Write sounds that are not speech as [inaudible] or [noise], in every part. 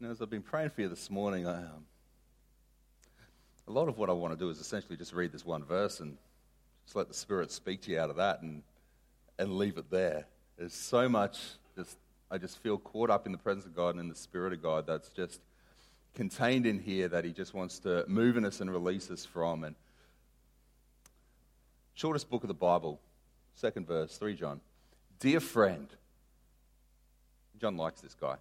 You know, as I've been praying for you this morning, I, um, a lot of what I want to do is essentially just read this one verse and just let the Spirit speak to you out of that and, and leave it there. There's so much, just I just feel caught up in the presence of God and in the Spirit of God that's just contained in here that He just wants to move in us and release us from. And shortest book of the Bible, second verse, 3 John. Dear friend, John likes this guy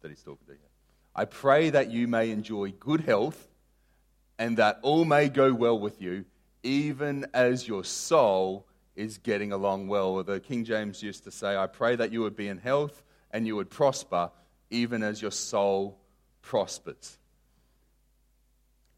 that he's talking to. I pray that you may enjoy good health and that all may go well with you, even as your soul is getting along well. The King James used to say, I pray that you would be in health and you would prosper, even as your soul prospers.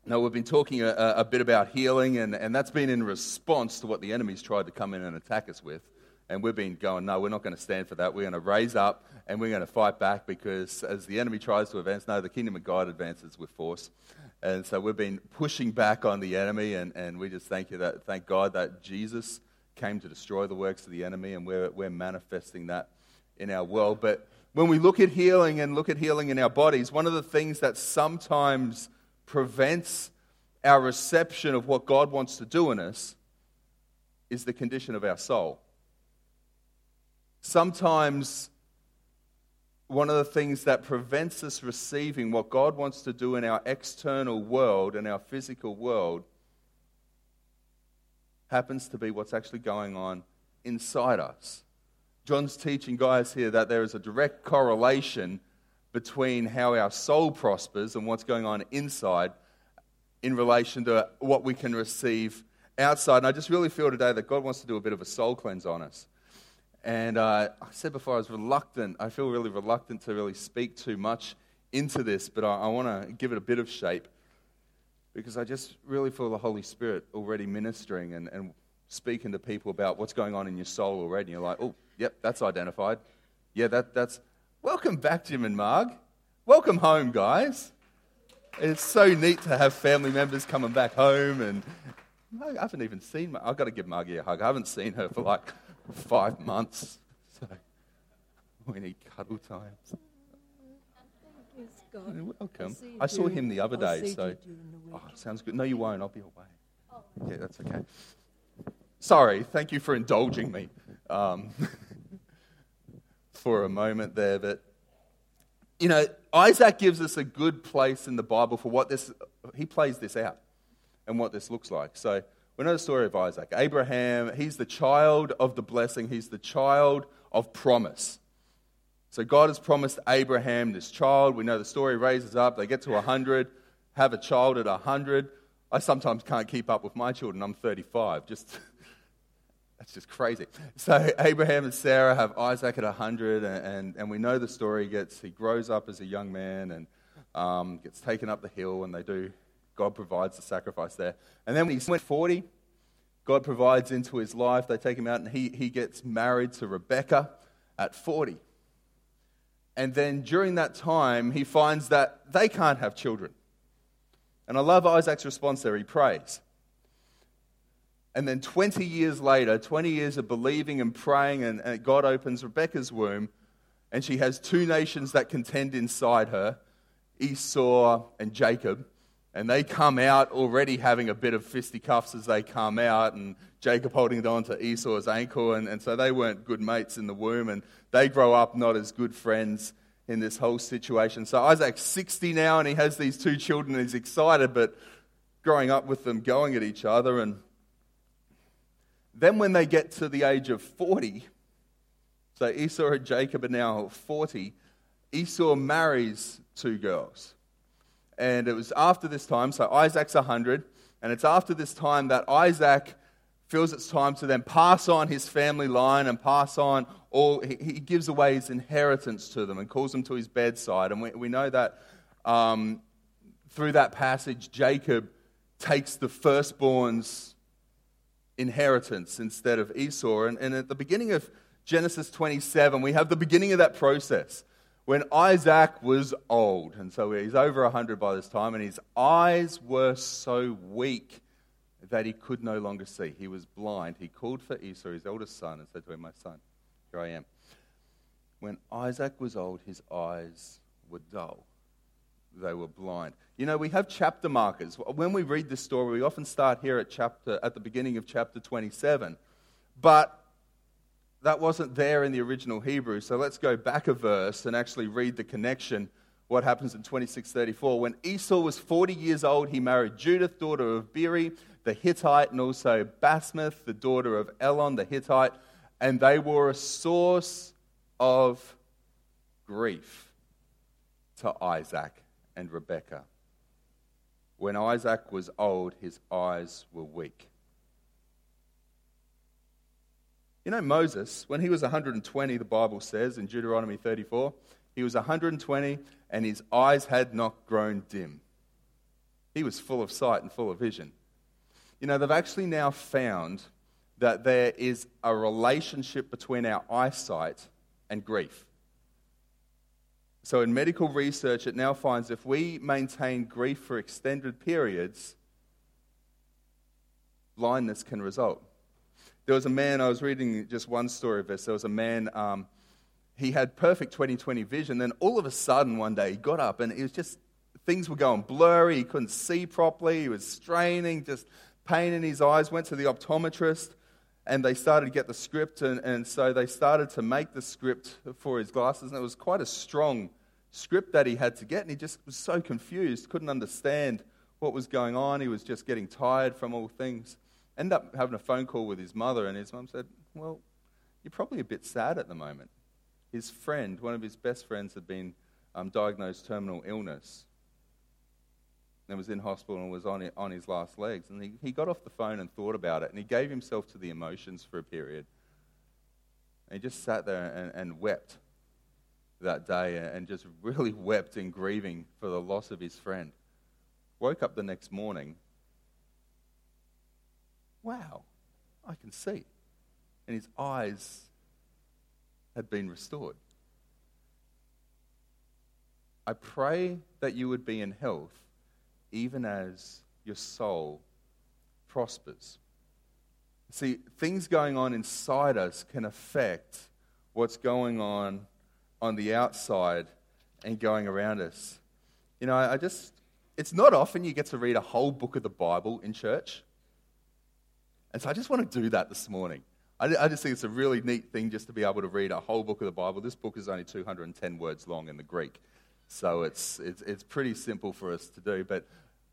Now, we've been talking a, a bit about healing, and, and that's been in response to what the enemy's tried to come in and attack us with. And we've been going, no, we're not going to stand for that. We're going to raise up and we're going to fight back because as the enemy tries to advance, no, the kingdom of God advances with force. And so we've been pushing back on the enemy, and, and we just thank you that thank God that Jesus came to destroy the works of the enemy, and we're, we're manifesting that in our world. But when we look at healing and look at healing in our bodies, one of the things that sometimes prevents our reception of what God wants to do in us is the condition of our soul. Sometimes one of the things that prevents us receiving what God wants to do in our external world and our physical world happens to be what's actually going on inside us. John's teaching Gaius here that there is a direct correlation between how our soul prospers and what's going on inside in relation to what we can receive outside. And I just really feel today that God wants to do a bit of a soul cleanse on us. And uh, I said before, I was reluctant. I feel really reluctant to really speak too much into this, but I, I want to give it a bit of shape because I just really feel the Holy Spirit already ministering and, and speaking to people about what's going on in your soul already. And you're like, oh, yep, that's identified. Yeah, that, that's. Welcome back, Jim and Marg. Welcome home, guys. It's so neat to have family members coming back home. And I haven't even seen, I've got to give Margie a hug. I haven't seen her for like five months. [laughs] So we need cuddle times. You're welcome. I, saw him the other day, so oh, sounds good. No, you won't. I'll be away. Oh. Yeah, that's okay. Sorry. Thank you for indulging me um, [laughs] for a moment there. But you know, Isaac gives us a good place in the Bible for what this. He plays this out and what this looks like. So we know the story of Isaac. Abraham, he's the child of the blessing, he's the child of promise. So God has promised Abraham this child. We know the story raises up. They get to 100, have a child at 100. I sometimes can't keep up with my children. I'm 35. Just [laughs] that's just crazy. So Abraham and Sarah have Isaac at 100, and, and, and we know the story gets, he grows up as a young man and um, gets taken up the hill, and they do God provides the sacrifice there. And then when he's 40, God provides into his life. They take him out and he, he gets married to Rebecca at 40. And then during that time, he finds that they can't have children. And I love Isaac's response there. He prays. And then 20 years later, 20 years of believing and praying, and, and God opens Rebecca's womb, and she has two nations that contend inside her Esau and Jacob and they come out already having a bit of fisticuffs as they come out, and Jacob holding on to Esau's ankle, and, and so they weren't good mates in the womb, and they grow up not as good friends in this whole situation. So Isaac's 60 now, and he has these two children, and he's excited, but growing up with them, going at each other, and then when they get to the age of 40, so Esau and Jacob are now 40, Esau marries two girls. And it was after this time, so Isaac's 100, and it's after this time that Isaac feels it's time to then pass on his family line and pass on all, he, he gives away his inheritance to them and calls them to his bedside. And we, we know that um, through that passage, Jacob takes the firstborn's inheritance instead of Esau. And, and at the beginning of Genesis 27, we have the beginning of that process when Isaac was old. And so he's over 100 by this time, and his eyes were so weak that he could no longer see. He was blind. He called for Esau, his eldest son, and said to him, My son, here I am. When Isaac was old, his eyes were dull. they were blind. You know, we have chapter markers. When we read this story, we often start here at, chapter, at the beginning of chapter 27. But that wasn't there in the original Hebrew. So let's go back a verse and actually read the connection. What happens in 2634? When Esau was 40 years old, he married Judith, daughter of Beeri, the Hittite, and also Basmath, the daughter of Elon, the Hittite. And they were a source of grief to Isaac and Rebekah. When Isaac was old, his eyes were weak. You know, Moses, when he was 120, the Bible says in Deuteronomy 34, he was 120 and his eyes had not grown dim. He was full of sight and full of vision. You know, they've actually now found that there is a relationship between our eyesight and grief. So, in medical research, it now finds if we maintain grief for extended periods, blindness can result. There was a man, I was reading just one story of this. There was a man, um, he had perfect 2020 vision. Then all of a sudden, one day, he got up and it was just, things were going blurry. He couldn't see properly. He was straining, just pain in his eyes. Went to the optometrist and they started to get the script, and, and so they started to make the script for his glasses, and it was quite a strong script that he had to get, and he just was so confused, couldn't understand what was going on. He was just getting tired from all things. Ended up having a phone call with his mother, and his mum said, Well, you're probably a bit sad at the moment. His friend, one of his best friends, had been um, diagnosed terminal illness and was in hospital and was on, on his last legs. And he, he got off the phone and thought about it, and he gave himself to the emotions for a period. And he just sat there and, and wept that day and just really [laughs] wept in grieving for the loss of his friend. Woke up the next morning. Wow, I can see. And his eyes had been restored. I pray that you would be in health even as your soul prospers. See, things going on inside us can affect what's going on on the outside and going around us. You know, I just, it's not often you get to read a whole book of the Bible in church. And so I just want to do that this morning. I, I just think it's a really neat thing just to be able to read a whole book of the Bible. This book is only 210 words long in the Greek. So it's, it's, it's pretty simple for us to do. But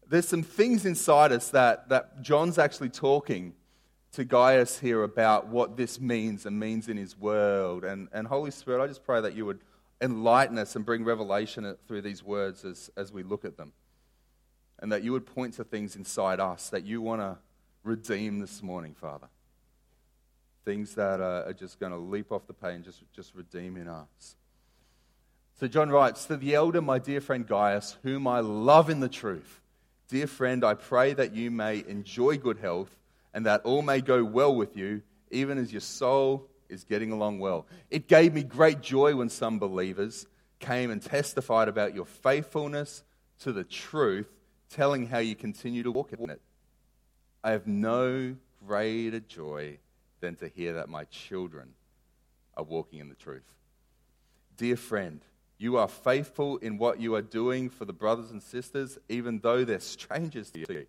there's some things inside us that, that John's actually talking to Gaius here about what this means and means in his world. And, and Holy Spirit, I just pray that you would enlighten us and bring revelation through these words as, as we look at them. And that you would point to things inside us that you want to redeem this morning, Father. Things that are, just going to leap off the page, just, just redeem in us. So John writes, To the elder, my dear friend Gaius, whom I love in the truth Dear friend, I pray that you may enjoy good health and that all may go well with you, even as your soul is getting along well. It gave me great joy when some believers came and testified about your faithfulness to the truth, telling how you continue to walk in it. I have no greater joy than to hear that my children are walking in the truth. Dear friend, you are faithful in what you are doing for the brothers and sisters, even though they're strangers to you.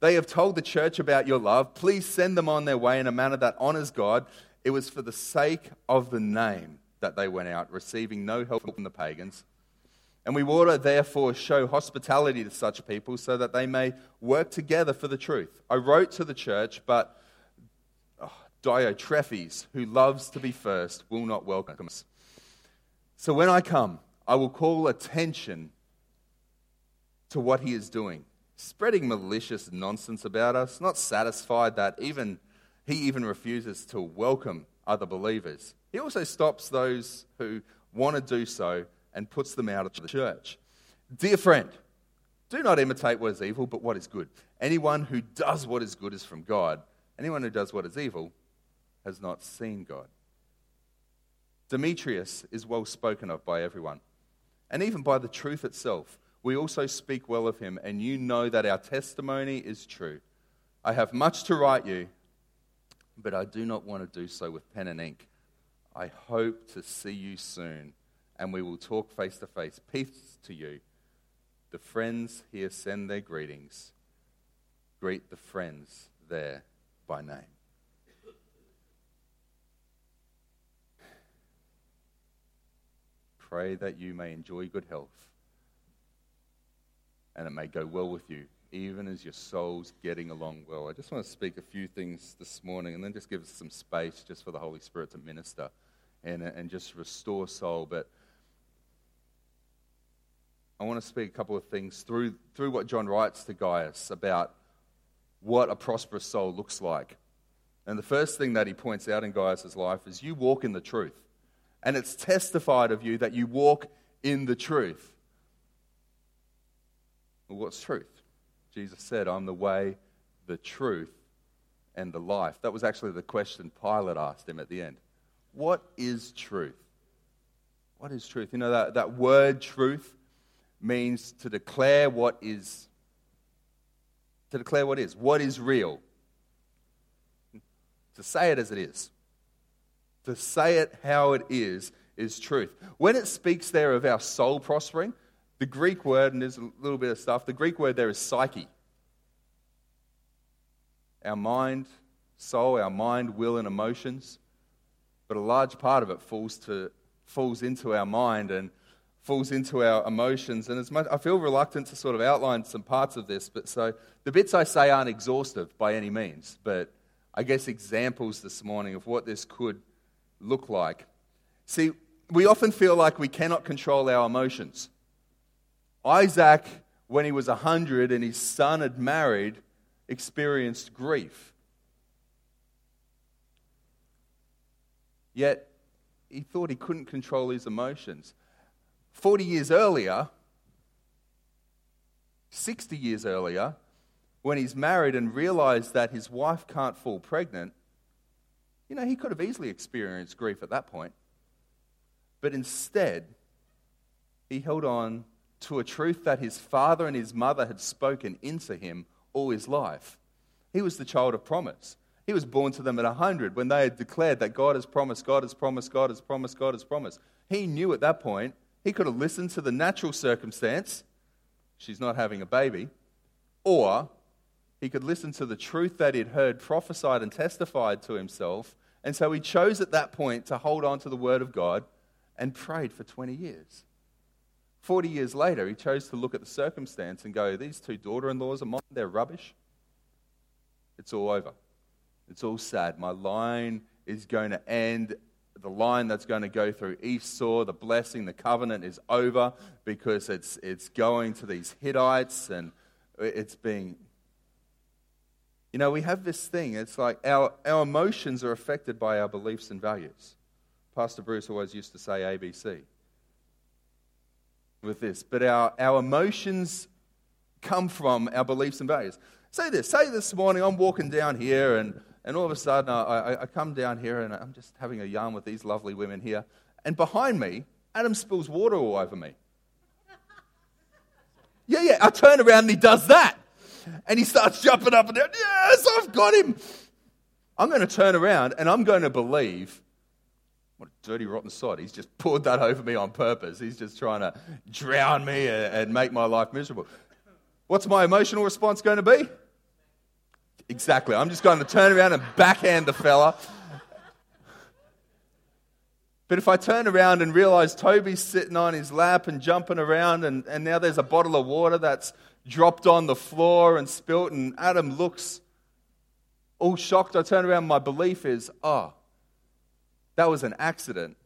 They have told the church about your love. Please send them on their way in a manner that honors God. It was for the sake of the name that they went out, receiving no help from the pagans. And we ought to therefore show hospitality to such people so that they may work together for the truth. I wrote to the church, but oh, Diotrephes, who loves to be first, will not welcome us. So when I come, I will call attention to what he is doing, spreading malicious nonsense about us, not satisfied that even he even refuses to welcome other believers. He also stops those who want to do so and puts them out of the church. Dear friend, do not imitate what is evil, but what is good. Anyone who does what is good is from God. Anyone who does what is evil has not seen God. Demetrius is well spoken of by everyone, and even by the truth itself. We also speak well of him, and you know that our testimony is true. I have much to write you, but I do not want to do so with pen and ink. I hope to see you soon, and we will talk face to face. Peace to you the friends here send their greetings. Greet the friends there by name. Pray that you may enjoy good health and it may go well with you, even as your soul's getting along well. I just want to speak a few things this morning and then just give us some space just for the Holy Spirit to minister and, and just restore soul. But I want to speak a couple of things through, through what John writes to Gaius about what a prosperous soul looks like. And the first thing that he points out in Gaius' life is you walk in the truth. And it's testified of you that you walk in the truth. Well, what's truth? Jesus said, I'm the way, the truth, and the life. That was actually the question Pilate asked him at the end. What is truth? What is truth? You know, that, that word truth means to declare what is. To declare what is. What is real. To say it as it is. To say it how it is, is truth. When it speaks there of our soul prospering, the Greek word, and there's a little bit of stuff, the Greek word there is psyche. Our mind, soul, our mind, will, and emotions. But a large part of it falls, to, falls into our mind and falls into our emotions. And as much, I feel reluctant to sort of outline some parts of this, but so the bits I say aren't exhaustive by any means, but I guess examples this morning of what this could look like. See, we often feel like we cannot control our emotions. Isaac, when he was 100 and his son had married, experienced grief. Yet, he thought he couldn't control his emotions. 40 years earlier, 60 years earlier, when he's married and realized that his wife can't fall pregnant, you know, he could have easily experienced grief at that point. But instead, he held on to a truth that his father and his mother had spoken into him all his life. He was the child of promise. He was born to them at 100 when they had declared that God has promised, God has promised, God has promised, God has promised. He knew at that point he could have listened to the natural circumstance, she's not having a baby, or he could listen to the truth that he'd heard prophesied and testified to himself. And so he chose at that point to hold on to the word of God and prayed for 20 years. 40 years later, he chose to look at the circumstance and go, These two daughter in laws of mine, they're rubbish. It's all over. It's all sad. My line is going to end. The line that's going to go through Esau, the blessing, the covenant is over because it's, it's going to these Hittites and it's being. You know, we have this thing. It's like our, our emotions are affected by our beliefs and values. Pastor Bruce always used to say ABC with this, but our, our emotions come from our beliefs and values. Say this, say this morning, I'm walking down here, and, and all of a sudden I, I, come down here and I'm just having a yarn with these lovely women here, and behind me, Adam spills water all over me. Yeah, yeah, I turn around and he does that. And he starts jumping up and down. Yes, I've got him. I'm going to turn around and I'm going to believe what a dirty, rotten sod. He's just poured that over me on purpose. He's just trying to drown me and make my life miserable. What's my emotional response going to be? Exactly. I'm just going to turn around and backhand the fella. But if I turn around and realize Toby's sitting on his lap and jumping around, and, and now there's a bottle of water that's dropped on the floor and spilt, and Adam looks all shocked, I turn around, my belief is, oh, that was an accident.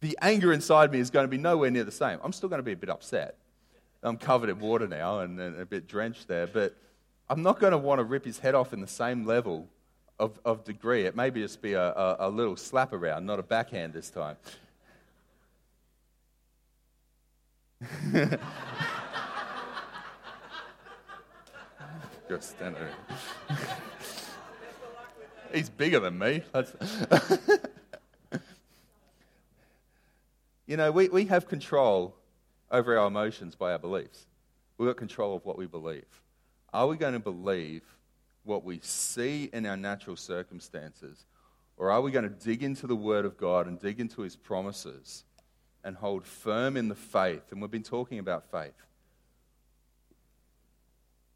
The anger inside me is going to be nowhere near the same. I'm still going to be a bit upset. I'm covered in water now and, and a bit drenched there, but I'm not going to want to rip his head off in the same level of, of degree. It may just be a, a, a little slap around, not a backhand this time. Just stand there. He's bigger than me. [laughs] you know, we, we have control over our emotions by our beliefs. We've got control of what we believe. Are we going to believe what we see in our natural circumstances? Or are we going to dig into the Word of God and dig into His promises and hold firm in the faith? And we've been talking about faith.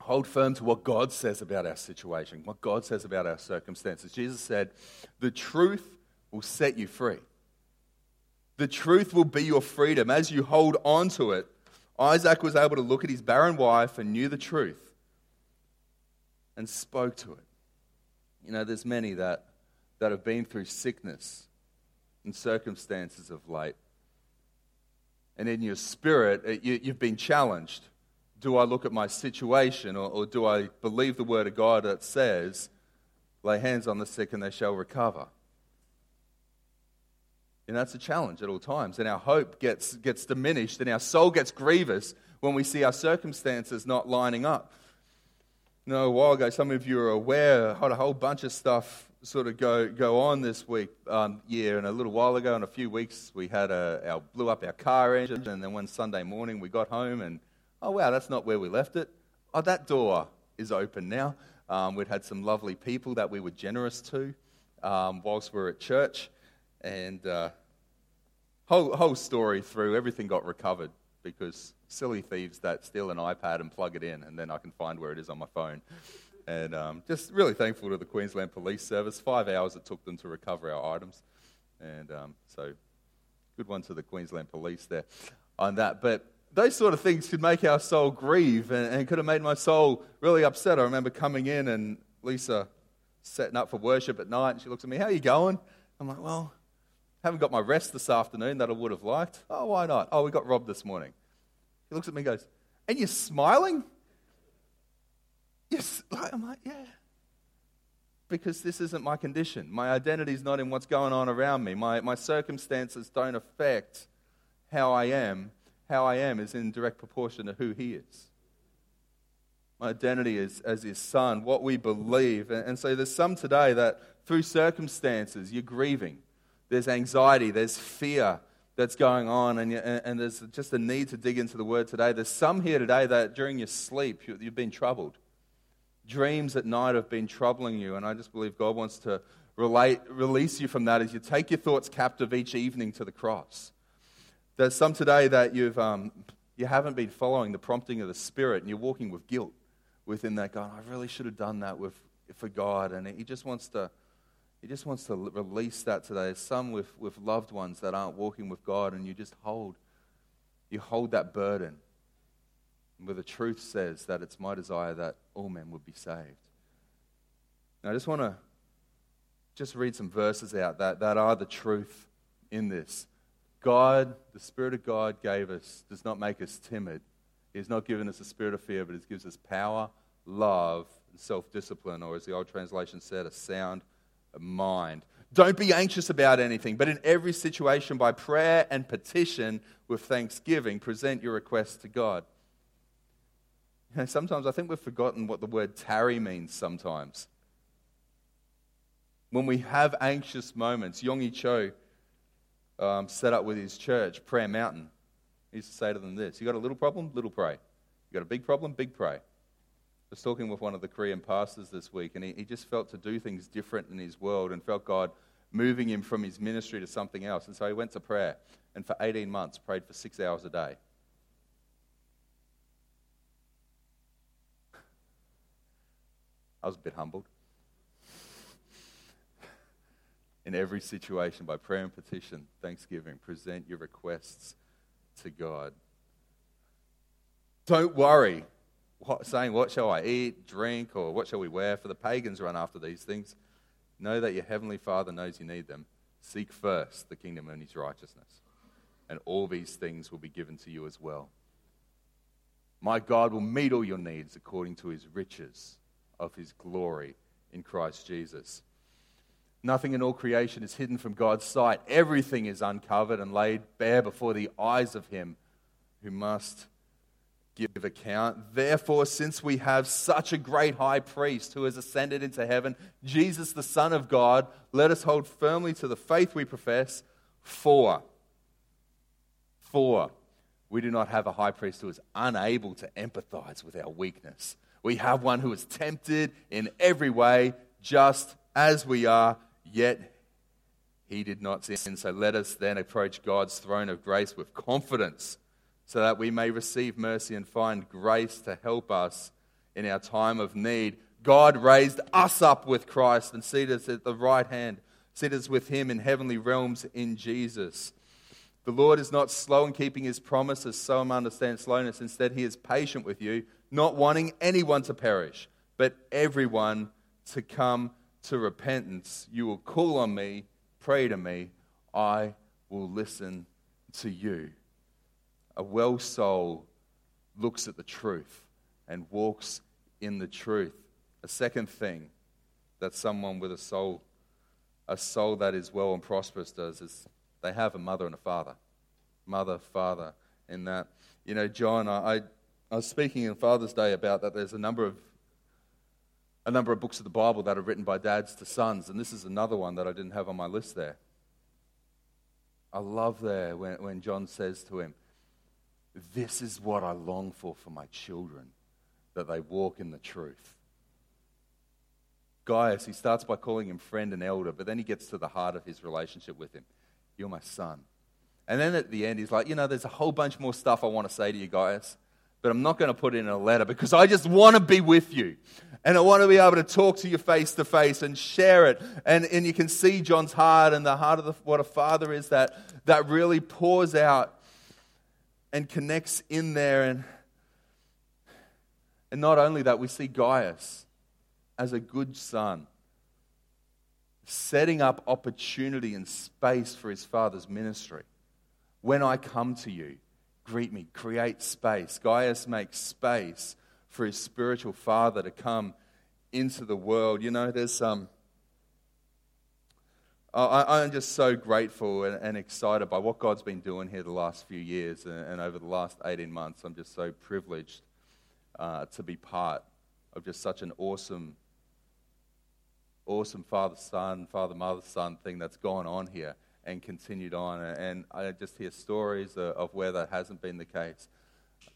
hold firm to what God says about our situation, what God says about our circumstances. Jesus said, The truth will set you free. The truth will be your freedom. As you hold on to it, Isaac was able to look at his barren wife and knew the truth and spoke to it. You know, there's many that, that have been through sickness and circumstances of late. And in your spirit, uh, you, you've been challenged do I look at my situation or, or do I believe the word of God that says, lay hands on the sick and they shall recover? And that's a challenge at all times. And our hope gets, gets diminished and our soul gets grievous when we see our circumstances not lining up. You know, a while ago, some of you are aware, had a whole bunch of stuff sort of go, go on this week, um, year. And a little while ago, in a few weeks, we had a, our, blew up our car engine. And then one Sunday morning, we got home and oh, wow, that's not where we left it. Oh, that door is open now. Um, we'd had some lovely people that we were generous to um, whilst we were at church. And uh, whole, whole story through, everything got recovered because silly thieves that steal an iPad and plug it in, and then I can find where it is on my phone. And um, just really thankful to the Queensland Police Service. Five hours it took them to recover our items. And um, so, good one to the Queensland Police there on that. But those sort of things could make our soul grieve and, and could have made my soul really upset. I remember coming in and Lisa setting up for worship at night, and she looks at me, How are you going? I'm like, Well, haven't got my rest this afternoon that I would have liked. Oh, why not? Oh, we got robbed this morning. He looks at me and goes, And you're smiling? Yes. I'm like, Yeah. Because this isn't my condition. My identity is not in what's going on around me. My, my circumstances don't affect how I am how I am is in direct proportion to who He is. My identity is as His Son, what we believe. And, so there's some today that through circumstances you're grieving. There's anxiety, there's fear that's going on, and, and, there's just a need to dig into the Word today. There's some here today that during your sleep you, you've been troubled. Dreams at night have been troubling you, and I just believe God wants to relate, release you from that as you take your thoughts captive each evening to the cross. There's some today that you've, um, you haven't been following the prompting of the Spirit and you're walking with guilt within that, going, I really should have done that with, for God. And He just wants to, he just wants to release that today. Some with, with loved ones that aren't walking with God and you just hold, you hold that burden. Where the truth says that it's my desire that all men would be saved. Now, I just want to just read some verses out that, that are the truth in this. God, the Spirit of God gave us, does not make us timid. He has not given us a spirit of fear, but He gives us power, love, and self discipline, or as the old translation said, a sound mind. Don't be anxious about anything, but in every situation, by prayer and petition with thanksgiving, present your requests to God. You know, sometimes I think we've forgotten what the word tarry means sometimes. When we have anxious moments, Yonggi Cho um, set up with his church, Prayer Mountain. He used to say to them this You got a little problem? Little pray. You got a big problem? Big pray. I was talking with one of the Korean pastors this week, and he, he just felt to do things different in his world and felt God moving him from his ministry to something else. And so he went to prayer, and for 18 months prayed for six hours a day. I was a bit humbled in every situation by prayer and petition, thanksgiving. Present your requests to God. Don't worry what, saying, What shall I eat, drink, or what shall we wear? For the pagans run after these things. Know that your heavenly Father knows you need them. Seek first the kingdom and his righteousness, and all these things will be given to you as well. My God will meet all your needs according to his riches of his glory in Christ Jesus. Nothing in all creation is hidden from God's sight. Everything is uncovered and laid bare before the eyes of Him who must give account. Therefore, since we have such a great high priest who has ascended into heaven, Jesus, the Son of God, let us hold firmly to the faith we profess. For, for, we do not have a high priest who is unable to empathize with our weakness. We have one who is tempted in every way, just as we are yet he did not sin. So let us then approach God's throne of grace with confidence so that we may receive mercy and find grace to help us in our time of need. God raised us up with Christ and seated us at the right hand, seated us with him in heavenly realms in Jesus. The Lord is not slow in keeping his promises, some understand slowness. Instead, he is patient with you, not wanting anyone to perish, but everyone to come to repentance. You will call on me, pray to me, I will listen to you. A well soul looks at the truth and walks in the truth. A second thing that someone with a soul, a soul that is well and prosperous does is they have a mother and a father. Mother, father, in that. You know, John, I, I was speaking on Father's Day about that there's a number of a number of books of the Bible that are written by dads to sons, and this is another one that I didn't have on my list there. I love there when, when John says to him, This is what I long for for my children, that they walk in the truth. Gaius, he starts by calling him friend and elder, but then he gets to the heart of his relationship with him. You're my son. And then at the end, he's like, You know, there's a whole bunch more stuff I want to say to you guys, but I'm not going to put it in a letter because I just want to be with you. And I want to be able to talk to you face to face and share it. And, and you can see John's heart and the heart of the, what a father is that, that really pours out and connects in there. And, and not only that, we see Gaius as a good son setting up opportunity and space for his father's ministry. When I come to you, greet me, create space. Gaius makes space for his spiritual father to come into the world. You know, there's some. Um, I, am just so grateful and, and, excited by what God's been doing here the last few years and, and over the last 18 months. I'm just so privileged uh, to be part of just such an awesome, awesome father son, father mother son thing that's gone on here and continued on. And I just hear stories of where that hasn't been the case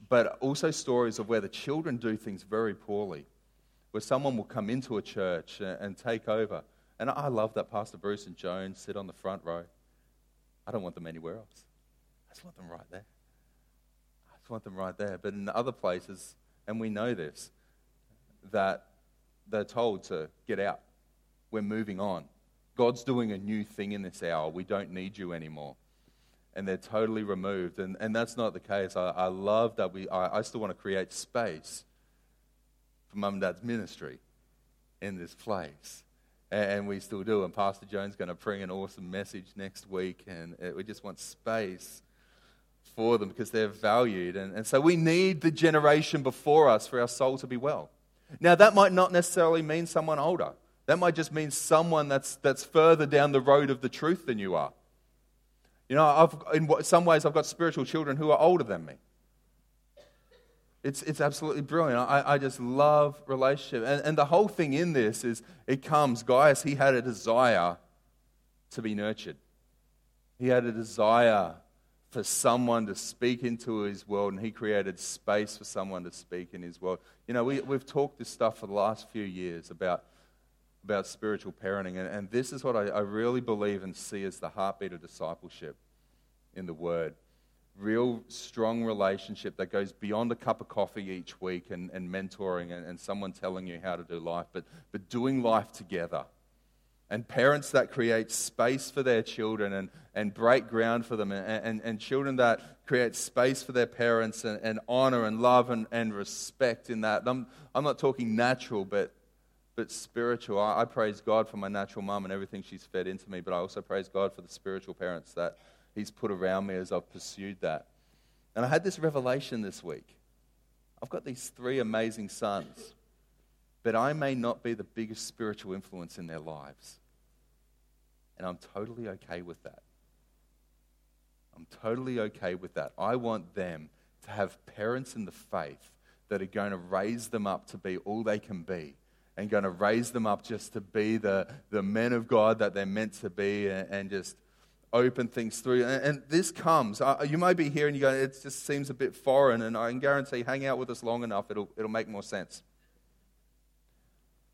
but also stories of where the children do things very poorly, where someone will come into a church and, take over. And I love that Pastor Bruce and Jones sit on the front row. I don't want them anywhere else. I just want them right there. I just want them right there. But in other places, and we know this, that they're told to get out. We're moving on. God's doing a new thing in this hour. We don't need you anymore and they're totally removed. And, and that's not the case. I, I love that we, I, I still want to create space for mum and dad's ministry in this place. And, we still do. And Pastor Jones going to bring an awesome message next week. And uh, we just want space for them because they're valued. And, and so we need the generation before us for our soul to be well. Now, that might not necessarily mean someone older. That might just mean someone that's, that's further down the road of the truth than you are. You know, I've, in some ways, I've got spiritual children who are older than me. It's, it's absolutely brilliant. I, I just love relationship. And, and the whole thing in this is it comes, Gaius, he had a desire to be nurtured. He had a desire for someone to speak into his world, and he created space for someone to speak in his world. You know, we, we've talked this stuff for the last few years about about spiritual parenting. And, and this is what I, I really believe and see as the heartbeat of discipleship in the Word. Real strong relationship that goes beyond a cup of coffee each week and, and mentoring and, and someone telling you how to do life, but, but doing life together. And parents that create space for their children and, and break ground for them, and, and, and children that create space for their parents and, and honor and love and, and respect in that. I'm, I'm not talking natural, but but spiritual. I, I praise God for my natural mum and everything she's fed into me, but I also praise God for the spiritual parents that He's put around me as I've pursued that. And I had this revelation this week. I've got these three amazing sons, but I may not be the biggest spiritual influence in their lives. And I'm totally okay with that. I'm totally okay with that. I want them to have parents in the faith that are going to raise them up to be all they can be and going to raise them up just to be the, the men of God that they're meant to be and, and just open things through. And, and this comes. Uh, you may be here and you go, it just seems a bit foreign. And I can guarantee, hang out with us long enough, it'll, it'll make more sense.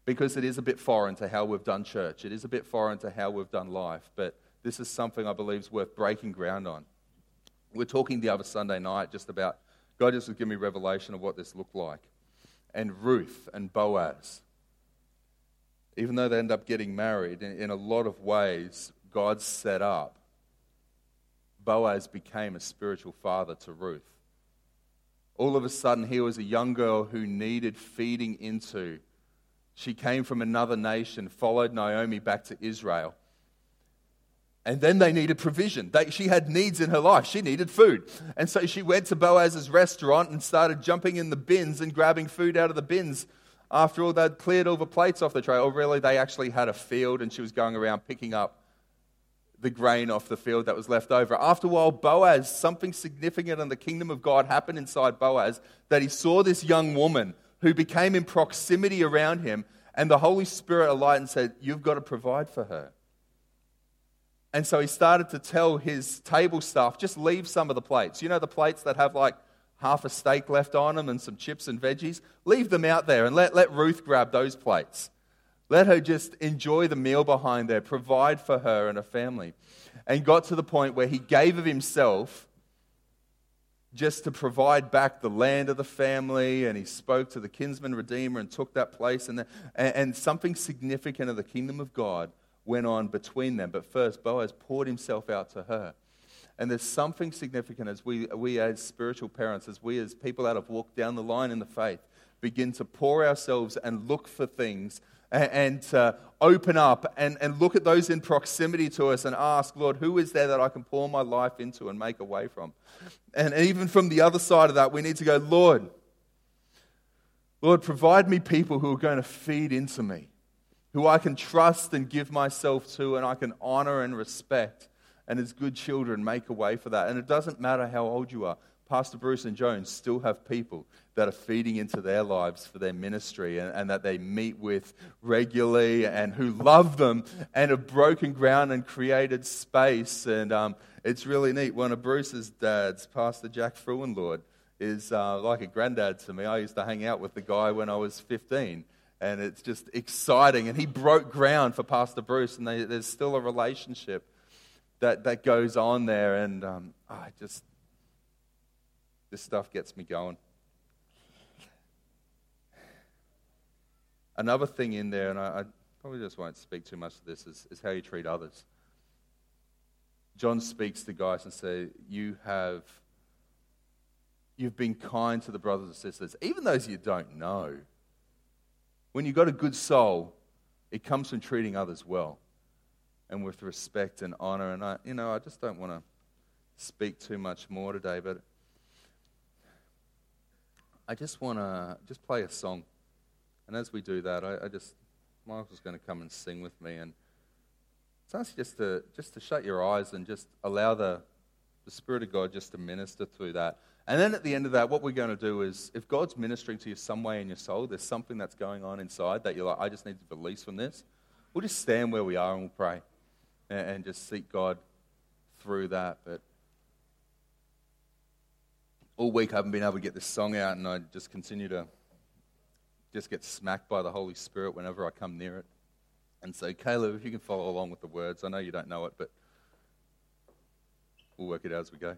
Because it is a bit foreign to how we've done church, it is a bit foreign to how we've done life. But this is something I believe is worth breaking ground on. We're talking the other Sunday night just about God just was giving me revelation of what this looked like. and Ruth and Boaz. Even though they end up getting married, in, in a lot of ways, God set up. Boaz became a spiritual father to Ruth. All of a sudden, he was a young girl who needed feeding into. She came from another nation, followed Naomi back to Israel. And then they needed provision. They, she had needs in her life. She needed food. And so she went to Boaz's restaurant and started jumping in the bins and grabbing food out of the bins. After all, they'd cleared all the plates off the tray. Or really, they actually had a field and she was going around picking up the grain off the field that was left over. After a while, Boaz, something significant in the kingdom of God happened inside Boaz that he saw this young woman who became in proximity around him, and the Holy Spirit alighted and said, You've got to provide for her. And so he started to tell his table staff, just leave some of the plates. You know, the plates that have like half a steak left on them and some chips and veggies? Leave them out there and let, let Ruth grab those plates. Let her just enjoy the meal behind there, provide for her and her family. And got to the point where he gave of himself just to provide back the land of the family, and he spoke to the kinsman redeemer and took that place. And, the, and, and something significant of the kingdom of God went on between them. But first, Boaz poured himself out to her. And there's something significant as we, we as spiritual parents, as we as people that have walked down the line in the faith, begin to pour ourselves and look for things and, to open up and, and look at those in proximity to us and ask, Lord, who is there that I can pour my life into and make a way from? And even from the other side of that, we need to go, Lord, Lord, provide me people who are going to feed into me who I can trust and give myself to, and I can honor and respect, and as good children, make a way for that. And it doesn't matter how old you are. Pastor Bruce and Jones still have people that are feeding into their lives for their ministry and, and, that they meet with regularly and who love them and have broken ground and created space. And um, it's really neat. One of Bruce's dads, Pastor Jack Fruenlord, is uh, like a granddad to me. I used to hang out with the guy when I was 15 and it's just exciting. And he broke ground for Pastor Bruce, and they, there's still a relationship that, that goes on there. And um, I just, this stuff gets me going. Another thing in there, and I, I probably just won't speak too much to this, is, is how you treat others. John speaks to Gaius and says, You have you've been kind to the brothers and sisters, even those you don't know. When you've got a good soul, it comes from treating others well and with respect and honor. And I, you know, I just don't want to speak too much more today, but I just want to just play a song. And as we do that, I, I just Michael's going to come and sing with me, and it's ask you just to just to shut your eyes and just allow the the Spirit of God just to minister through that. And then at the end of that, what we're going to do is if God's ministering to you some way in your soul, there's something that's going on inside that you're like, I just need to release from this, we'll just stand where we are and we'll pray and, and just seek God through that. But all week I haven't been able to get this song out, and I just continue to just get smacked by the Holy Spirit whenever I come near it. And so, Caleb, if you can follow along with the words, I know you don't know it, but we'll work it out as we go.